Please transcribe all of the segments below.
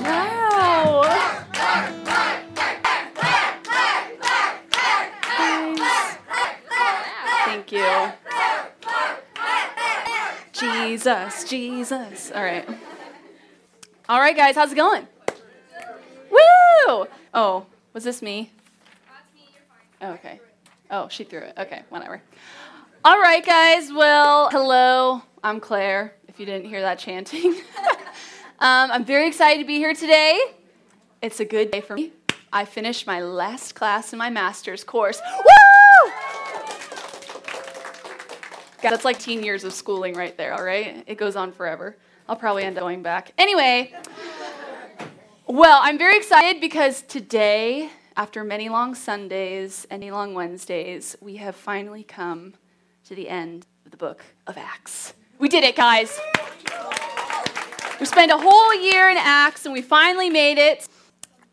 Wow. Thank you. Jesus, Jesus. All right. All right, guys, how's it going? Woo! Oh, was this me? Okay. Oh, she threw it. Okay, whatever. All right, guys. Well, hello. I'm Claire, if you didn't hear that chanting. um, I'm very excited to be here today. It's a good day for me. I finished my last class in my master's course. Woo! God, that's like teen years of schooling right there, all right? It goes on forever. I'll probably end up going back. Anyway, well, I'm very excited because today, after many long Sundays many long Wednesdays, we have finally come to the end of the book of Acts. We did it, guys. We spent a whole year in Acts and we finally made it.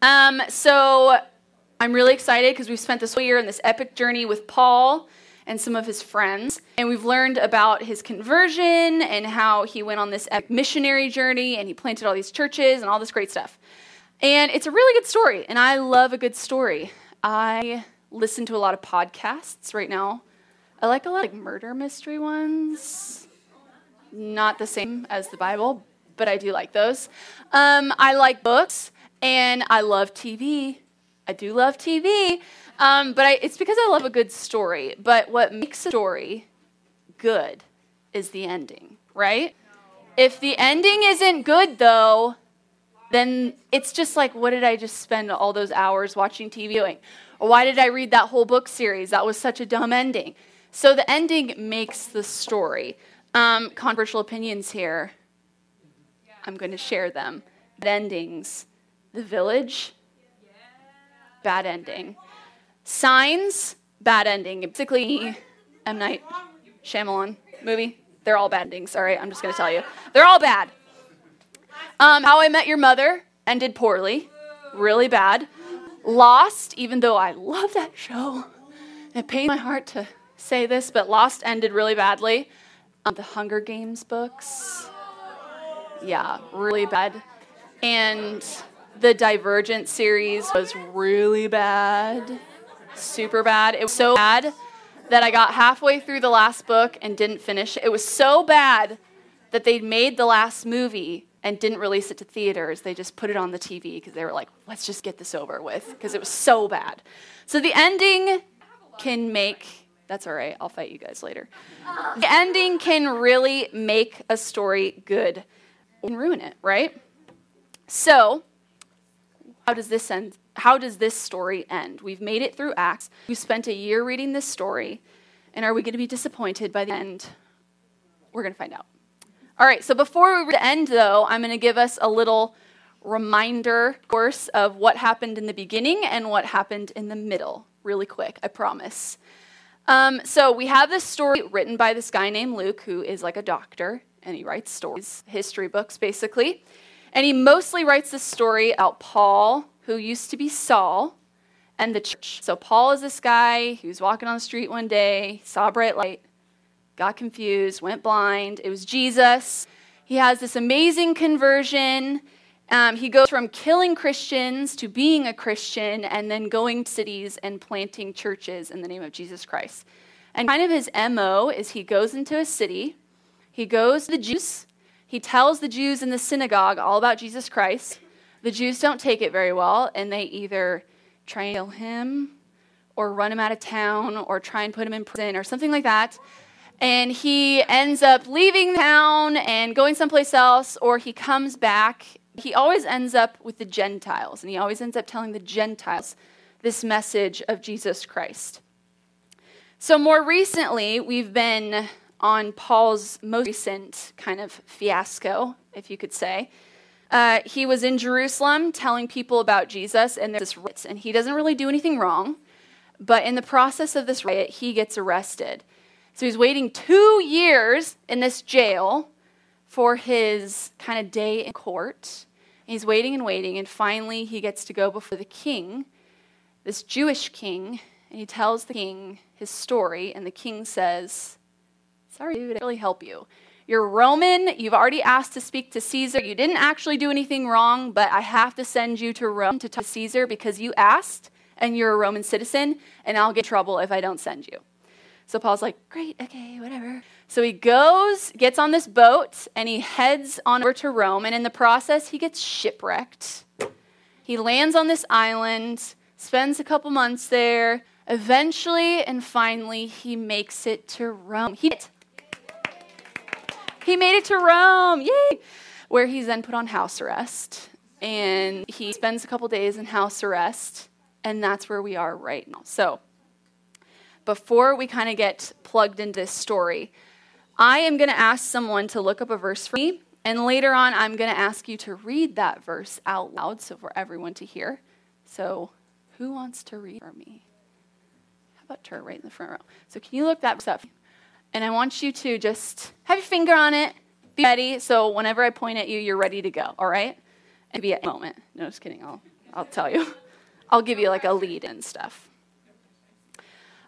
Um, so I'm really excited because we've spent this whole year in this epic journey with Paul and some of his friends. And we've learned about his conversion and how he went on this missionary journey and he planted all these churches and all this great stuff. And it's a really good story, and I love a good story. I listen to a lot of podcasts right now. I like a lot of like murder mystery ones. Not the same as the Bible, but I do like those. Um, I like books, and I love TV. I do love TV. Um, but I, it's because I love a good story. But what makes a story good is the ending, right? If the ending isn't good, though, then it's just like, what did I just spend all those hours watching TV doing? Or why did I read that whole book series? That was such a dumb ending. So the ending makes the story. Um, controversial opinions here. I'm going to share them. Bad Endings. The Village. Bad ending. Signs, bad ending. Basically, M. Night Shyamalan movie. They're all bad endings. All right, I'm just going to tell you. They're all bad. Um, How I Met Your Mother ended poorly, really bad. Lost, even though I love that show, it pains my heart to say this, but Lost ended really badly. Um, the Hunger Games books, yeah, really bad. And the Divergent series was really bad super bad. It was so bad that I got halfway through the last book and didn't finish. It It was so bad that they made the last movie and didn't release it to theaters. They just put it on the TV because they were like, let's just get this over with because it was so bad. So the ending can make that's all right. I'll fight you guys later. The ending can really make a story good and ruin it, right? So, how does this end? how does this story end? We've made it through Acts. We spent a year reading this story. And are we going to be disappointed by the end? We're going to find out. All right, so before we end, though, I'm going to give us a little reminder course of what happened in the beginning and what happened in the middle, really quick, I promise. Um, so we have this story written by this guy named Luke, who is like a doctor, and he writes stories, history books, basically. And he mostly writes this story about Paul who used to be Saul, and the church. So Paul is this guy who's walking on the street one day, saw a bright light, got confused, went blind. It was Jesus. He has this amazing conversion. Um, he goes from killing Christians to being a Christian and then going to cities and planting churches in the name of Jesus Christ. And kind of his MO is he goes into a city, he goes to the Jews, he tells the Jews in the synagogue all about Jesus Christ. The Jews don't take it very well, and they either try and kill him or run him out of town or try and put him in prison or something like that. And he ends up leaving town and going someplace else, or he comes back. He always ends up with the Gentiles, and he always ends up telling the Gentiles this message of Jesus Christ. So, more recently, we've been on Paul's most recent kind of fiasco, if you could say. Uh, he was in Jerusalem telling people about Jesus, and there's this riot, and he doesn't really do anything wrong. But in the process of this riot, he gets arrested. So he's waiting two years in this jail for his kind of day in court. he's waiting and waiting, and finally he gets to go before the king, this Jewish king, and he tells the king his story, and the king says, Sorry, dude, I really help you. You're Roman. You've already asked to speak to Caesar. You didn't actually do anything wrong, but I have to send you to Rome to talk to Caesar because you asked and you're a Roman citizen, and I'll get trouble if I don't send you. So Paul's like, Great, okay, whatever. So he goes, gets on this boat, and he heads on over to Rome. And in the process, he gets shipwrecked. He lands on this island, spends a couple months there. Eventually and finally, he makes it to Rome. He. He made it to Rome, yay! Where he's then put on house arrest. And he spends a couple days in house arrest, and that's where we are right now. So, before we kind of get plugged into this story, I am going to ask someone to look up a verse for me, and later on, I'm going to ask you to read that verse out loud so for everyone to hear. So, who wants to read for me? How about Tur right in the front row? So, can you look that up? And I want you to just have your finger on it, be ready. So whenever I point at you, you're ready to go, all right? And be at a moment. No, just kidding. I'll, I'll tell you. I'll give you like a lead and stuff.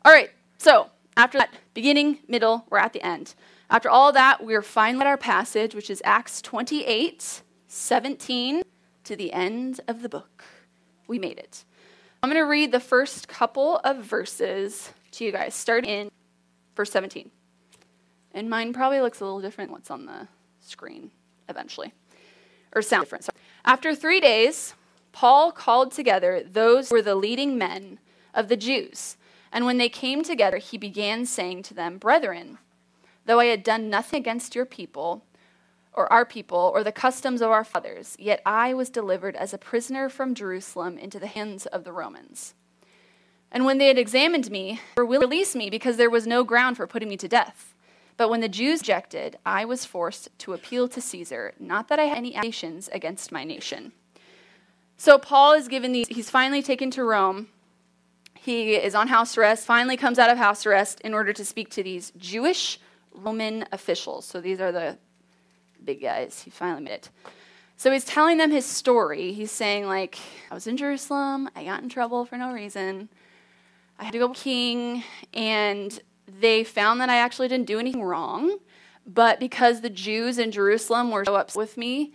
All right, so after that, beginning, middle, we're at the end. After all that, we're finally at our passage, which is Acts 28 17 to the end of the book. We made it. I'm going to read the first couple of verses to you guys, starting in verse 17. And mine probably looks a little different what's on the screen eventually, or sound different. Sorry. After three days, Paul called together those who were the leading men of the Jews. And when they came together, he began saying to them, Brethren, though I had done nothing against your people, or our people, or the customs of our fathers, yet I was delivered as a prisoner from Jerusalem into the hands of the Romans. And when they had examined me, they will release me because there was no ground for putting me to death. But when the Jews objected, I was forced to appeal to Caesar, not that I had any accusations against my nation. So Paul is given these, he's finally taken to Rome. He is on house arrest, finally comes out of house arrest in order to speak to these Jewish Roman officials. So these are the big guys. He finally made it. So he's telling them his story. He's saying, like, I was in Jerusalem, I got in trouble for no reason. I had to go king, and they found that I actually didn't do anything wrong, but because the Jews in Jerusalem were so upset with me,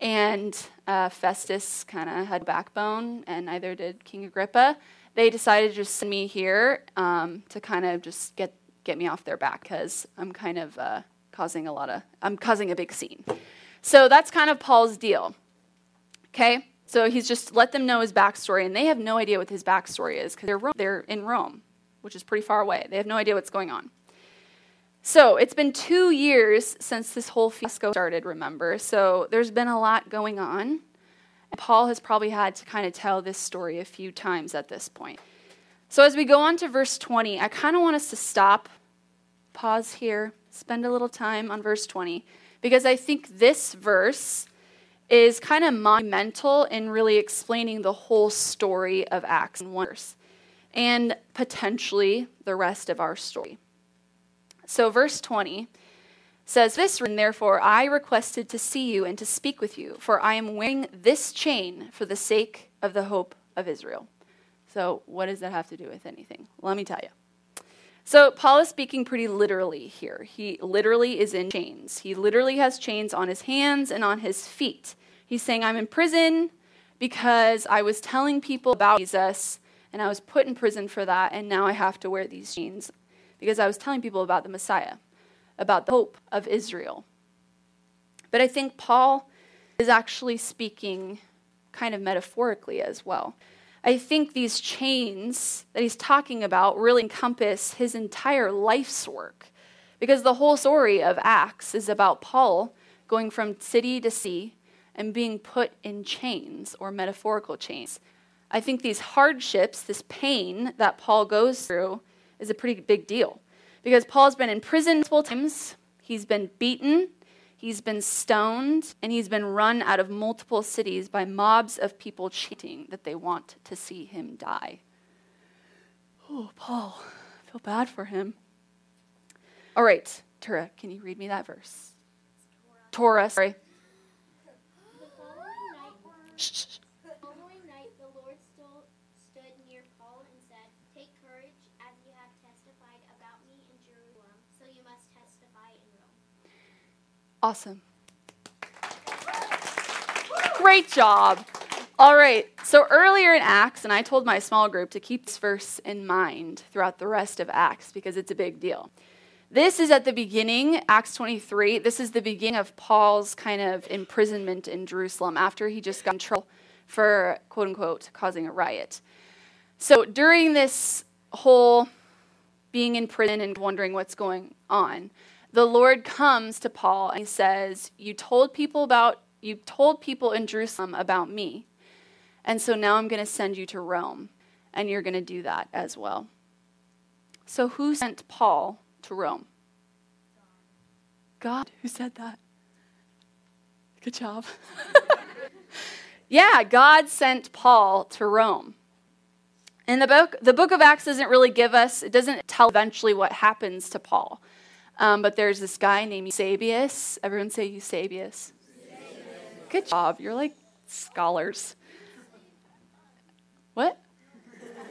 and uh, Festus kind of had backbone, and neither did King Agrippa, they decided to just send me here um, to kind of just get get me off their back because I'm kind of uh, causing a lot of I'm causing a big scene. So that's kind of Paul's deal. Okay, so he's just let them know his backstory, and they have no idea what his backstory is because they're they're in Rome which is pretty far away. They have no idea what's going on. So it's been two years since this whole fiasco started, remember? So there's been a lot going on. Paul has probably had to kind of tell this story a few times at this point. So as we go on to verse 20, I kind of want us to stop, pause here, spend a little time on verse 20, because I think this verse is kind of monumental in really explaining the whole story of Acts in one verse and potentially the rest of our story. So, verse 20 says, This, and therefore I requested to see you and to speak with you, for I am wearing this chain for the sake of the hope of Israel. So, what does that have to do with anything? Let me tell you. So, Paul is speaking pretty literally here. He literally is in chains. He literally has chains on his hands and on his feet. He's saying, I'm in prison because I was telling people about Jesus and I was put in prison for that, and now I have to wear these chains because I was telling people about the Messiah, about the hope of Israel. But I think Paul is actually speaking kind of metaphorically as well. I think these chains that he's talking about really encompass his entire life's work because the whole story of Acts is about Paul going from city to sea and being put in chains or metaphorical chains I think these hardships, this pain that Paul goes through, is a pretty big deal. Because Paul's been in prison multiple times, he's been beaten, he's been stoned, and he's been run out of multiple cities by mobs of people cheating that they want to see him die. Oh, Paul, I feel bad for him. All right, Tura, can you read me that verse? Torah, Torah sorry. Shh. Awesome. Great job. All right, so earlier in Acts, and I told my small group to keep this verse in mind throughout the rest of Acts because it's a big deal. This is at the beginning, Acts 23. This is the beginning of Paul's kind of imprisonment in Jerusalem after he just got in trouble for, quote unquote, causing a riot. So during this whole being in prison and wondering what's going on, the Lord comes to Paul and he says, You told people about you told people in Jerusalem about me. And so now I'm going to send you to Rome, and you're going to do that as well. So, who sent Paul to Rome? God. Who said that? Good job. yeah, God sent Paul to Rome. And the book, the book of Acts doesn't really give us, it doesn't tell eventually what happens to Paul. Um, but there's this guy named Eusebius. Everyone say Eusebius. Good job. You're like scholars. What?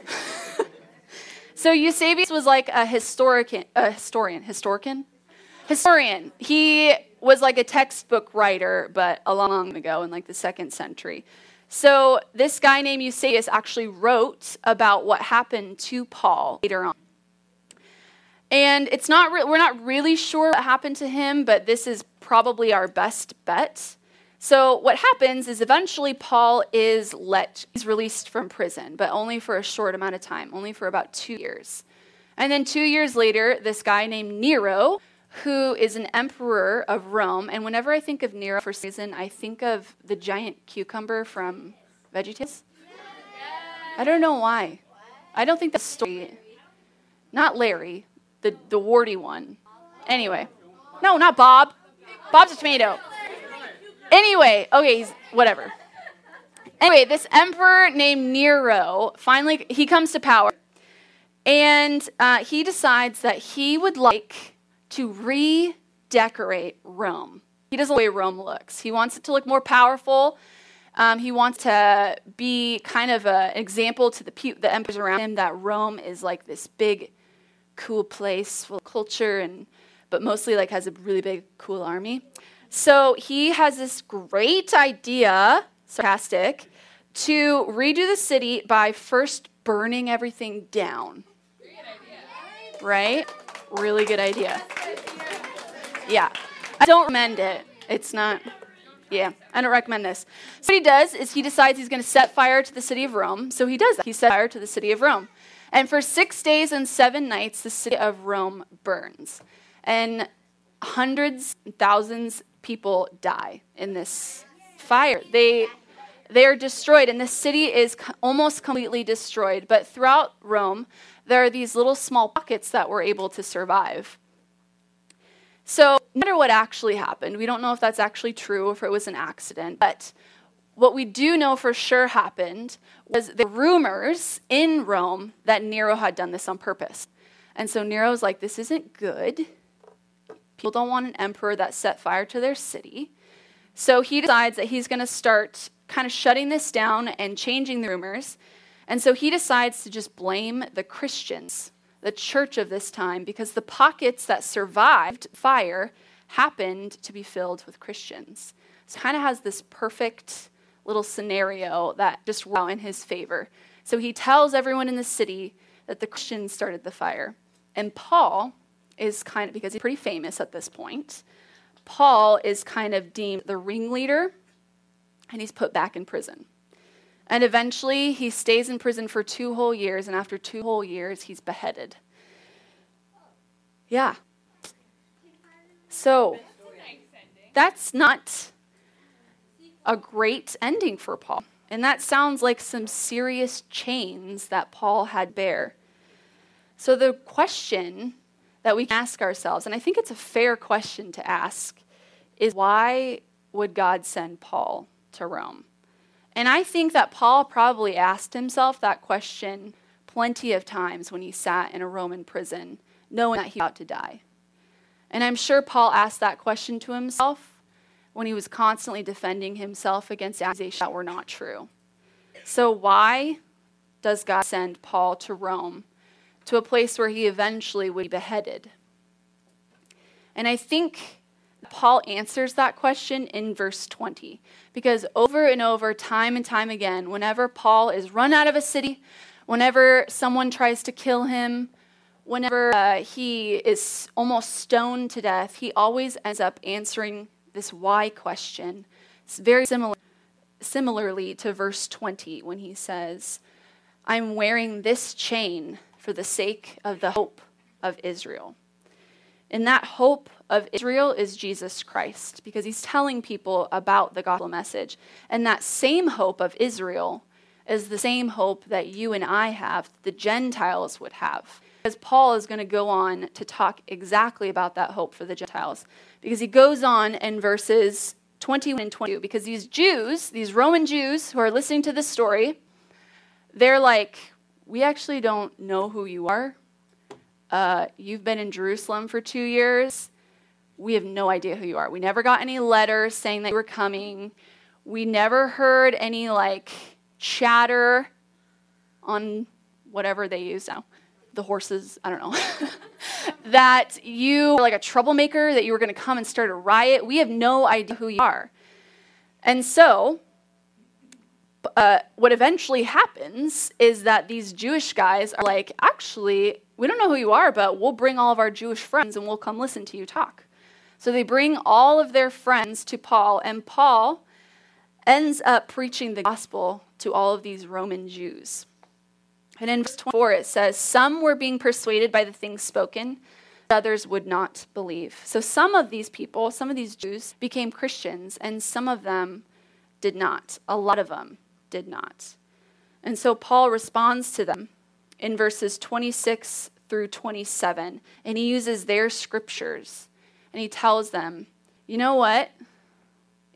so Eusebius was like a historian, a historian, historian, historian. He was like a textbook writer, but a long ago in like the second century. So this guy named Eusebius actually wrote about what happened to Paul later on. And it's not re- we're not really sure what happened to him, but this is probably our best bet. So what happens is eventually Paul is let he's released from prison, but only for a short amount of time, only for about 2 years. And then 2 years later, this guy named Nero, who is an emperor of Rome, and whenever I think of Nero for some reason, I think of the giant cucumber from VeggieTales. I don't know why. I don't think that's story. Not Larry, the, the warty one. Anyway. No, not Bob. Bob's a tomato. Anyway, okay, he's whatever. Anyway, this emperor named Nero finally he comes to power, and uh, he decides that he would like to redecorate Rome. He doesn't like the way Rome looks. He wants it to look more powerful. Um, he wants to be kind of an example to the pe- the emperors around him that Rome is like this big, cool place full culture and but mostly like has a really big, cool army. So he has this great idea, sarcastic, to redo the city by first burning everything down. Right? Really good idea. Yeah. I don't recommend it. It's not, yeah, I don't recommend this. So what he does is he decides he's going to set fire to the city of Rome. So he does that. He set fire to the city of Rome. And for six days and seven nights, the city of Rome burns. And hundreds, thousands people die in this fire. They they are destroyed and the city is almost completely destroyed. But throughout Rome, there are these little small pockets that were able to survive. So, no matter what actually happened, we don't know if that's actually true if it was an accident, but what we do know for sure happened was the rumors in Rome that Nero had done this on purpose. And so Nero's like, this isn't good. People don't want an emperor that set fire to their city. So he decides that he's going to start kind of shutting this down and changing the rumors. And so he decides to just blame the Christians, the church of this time, because the pockets that survived fire happened to be filled with Christians. So kind of has this perfect little scenario that just out in his favor. So he tells everyone in the city that the Christians started the fire. And Paul, is kind of, because he's pretty famous at this point, Paul is kind of deemed the ringleader and he's put back in prison. And eventually he stays in prison for two whole years, and after two whole years, he's beheaded. Yeah. So that's not a great ending for Paul. And that sounds like some serious chains that Paul had bear. So the question that we can ask ourselves, and I think it's a fair question to ask, is why would God send Paul to Rome? And I think that Paul probably asked himself that question plenty of times when he sat in a Roman prison, knowing that he was about to die. And I'm sure Paul asked that question to himself when he was constantly defending himself against accusations that were not true. So, why does God send Paul to Rome to a place where he eventually would be beheaded. And I think Paul answers that question in verse 20. Because over and over, time and time again, whenever Paul is run out of a city, whenever someone tries to kill him, whenever uh, he is almost stoned to death, he always ends up answering this why question. It's very similar, similarly to verse 20 when he says, I'm wearing this chain for the sake of the hope of Israel. And that hope of Israel is Jesus Christ because he's telling people about the gospel message. And that same hope of Israel is the same hope that you and I have, the Gentiles would have. Because Paul is going to go on to talk exactly about that hope for the Gentiles. Because he goes on in verses 21 and 22, because these Jews, these Roman Jews who are listening to this story, they're like, We actually don't know who you are. Uh, you've been in Jerusalem for two years. We have no idea who you are. We never got any letters saying that you were coming. We never heard any like chatter on whatever they use now. The horses, I don't know. that you were like a troublemaker, that you were going to come and start a riot. We have no idea who you are. And so, uh, what eventually happens is that these Jewish guys are like, actually, we don't know who you are, but we'll bring all of our Jewish friends and we'll come listen to you talk. So they bring all of their friends to Paul, and Paul ends up preaching the gospel to all of these Roman Jews. And in verse 24, it says, Some were being persuaded by the things spoken, others would not believe. So some of these people, some of these Jews, became Christians, and some of them did not. A lot of them did not. And so Paul responds to them in verses 26 through 27, and he uses their scriptures, and he tells them, You know what?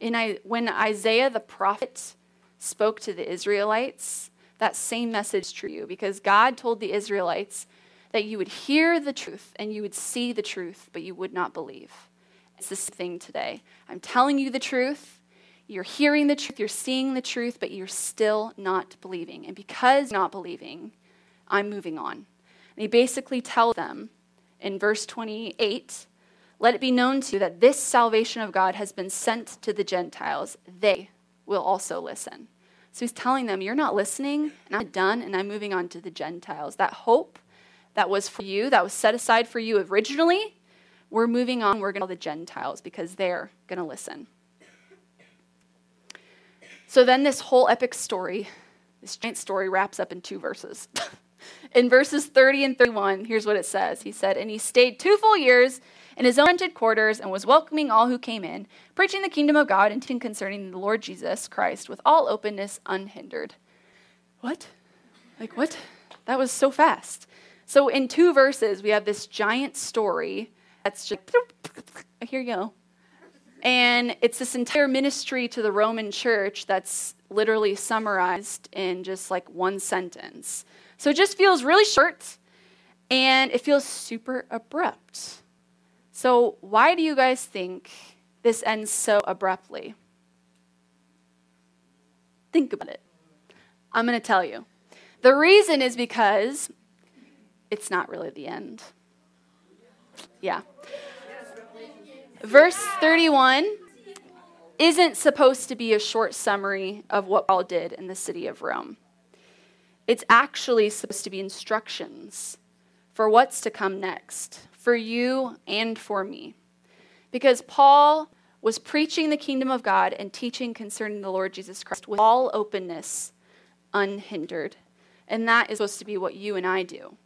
In I, when Isaiah the prophet spoke to the Israelites, that same message to you because God told the Israelites that you would hear the truth and you would see the truth, but you would not believe. It's the same thing today. I'm telling you the truth. You're hearing the truth, you're seeing the truth, but you're still not believing. And because you're not believing, I'm moving on. And he basically tells them in verse 28 let it be known to you that this salvation of God has been sent to the Gentiles. They will also listen. So he's telling them, You're not listening, and I'm done, and I'm moving on to the Gentiles. That hope that was for you, that was set aside for you originally, we're moving on. We're going to the Gentiles because they're going to listen. So then, this whole epic story, this giant story, wraps up in two verses. in verses 30 and 31, here's what it says He said, And he stayed two full years in his own rented quarters and was welcoming all who came in, preaching the kingdom of God and teaching concerning the Lord Jesus Christ with all openness unhindered. What? Like, what? That was so fast. So, in two verses, we have this giant story that's just, here you go. And it's this entire ministry to the Roman church that's literally summarized in just like one sentence. So it just feels really short and it feels super abrupt. So, why do you guys think this ends so abruptly? Think about it. I'm going to tell you. The reason is because it's not really the end. Yeah. Verse 31 isn't supposed to be a short summary of what Paul did in the city of Rome. It's actually supposed to be instructions for what's to come next for you and for me. Because Paul was preaching the kingdom of God and teaching concerning the Lord Jesus Christ with all openness, unhindered. And that is supposed to be what you and I do.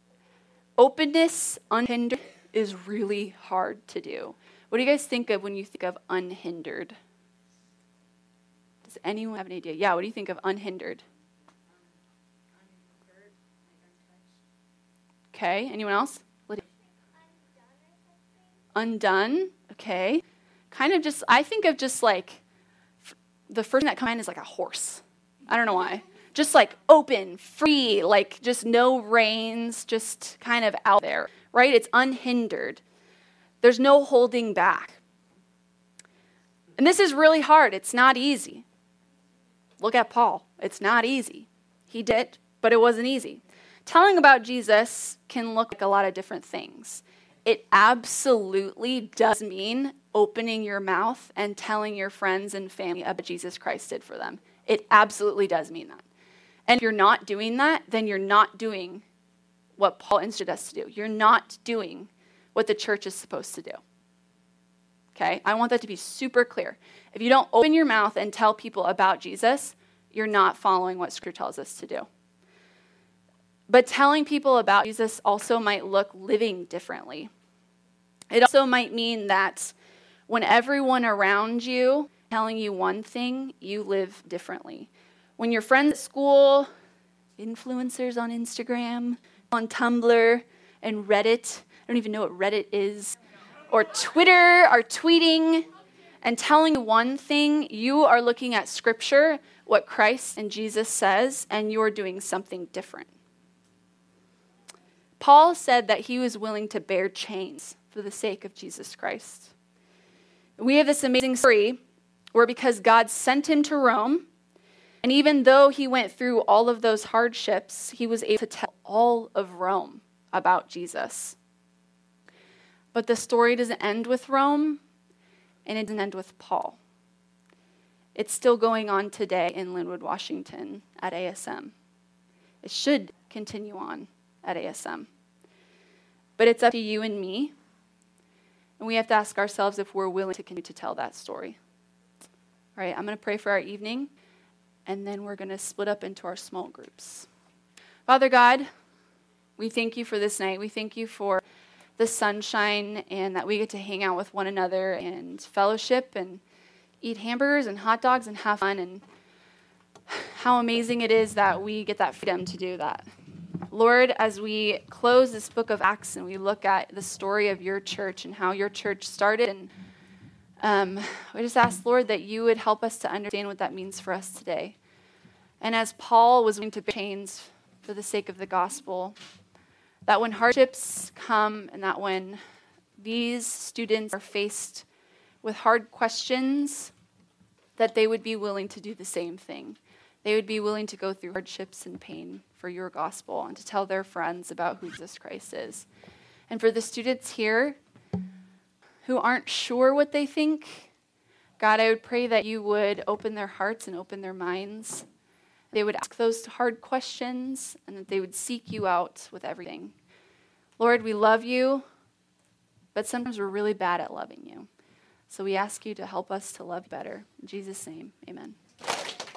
Openness, unhindered, is really hard to do. What do you guys think of when you think of unhindered? Does anyone have an idea? Yeah, what do you think of unhindered? Okay, anyone else? Undone, okay? Kind of just, I think of just like, the first thing that comes in is like a horse. I don't know why. Just like open, free, like just no reins, just kind of out there, right? It's unhindered. There's no holding back. And this is really hard. It's not easy. Look at Paul. It's not easy. He did, but it wasn't easy. Telling about Jesus can look like a lot of different things it absolutely does mean opening your mouth and telling your friends and family about Jesus Christ did for them. It absolutely does mean that. And if you're not doing that, then you're not doing what Paul instructed us to do. You're not doing what the church is supposed to do. Okay? I want that to be super clear. If you don't open your mouth and tell people about Jesus, you're not following what Scripture tells us to do. But telling people about Jesus also might look living differently. It also might mean that when everyone around you telling you one thing, you live differently. When your friends at school, influencers on Instagram, on Tumblr, and Reddit, I don't even know what Reddit is, or Twitter are tweeting and telling you one thing, you are looking at Scripture, what Christ and Jesus says, and you're doing something different. Paul said that he was willing to bear chains for the sake of Jesus Christ. We have this amazing story where because God sent him to Rome, and even though he went through all of those hardships, he was able to tell all of Rome about Jesus. But the story doesn't end with Rome, and it doesn't end with Paul. It's still going on today in Lynnwood, Washington at ASM. It should continue on at ASM. But it's up to you and me and we have to ask ourselves if we're willing to continue to tell that story. All right, I'm going to pray for our evening, and then we're going to split up into our small groups. Father God, we thank you for this night. We thank you for the sunshine and that we get to hang out with one another and fellowship and eat hamburgers and hot dogs and have fun and how amazing it is that we get that freedom to do that. Lord, as we close this book of Acts and we look at the story of your church and how your church started, and um, we just ask, Lord, that you would help us to understand what that means for us today. And as Paul was willing to bear chains for the sake of the gospel, that when hardships come and that when these students are faced with hard questions, that they would be willing to do the same thing. They would be willing to go through hardships and pain for your gospel and to tell their friends about who Jesus Christ is. And for the students here who aren't sure what they think, God, I would pray that you would open their hearts and open their minds. They would ask those hard questions and that they would seek you out with everything. Lord, we love you, but sometimes we're really bad at loving you. So we ask you to help us to love better. In Jesus' name, amen.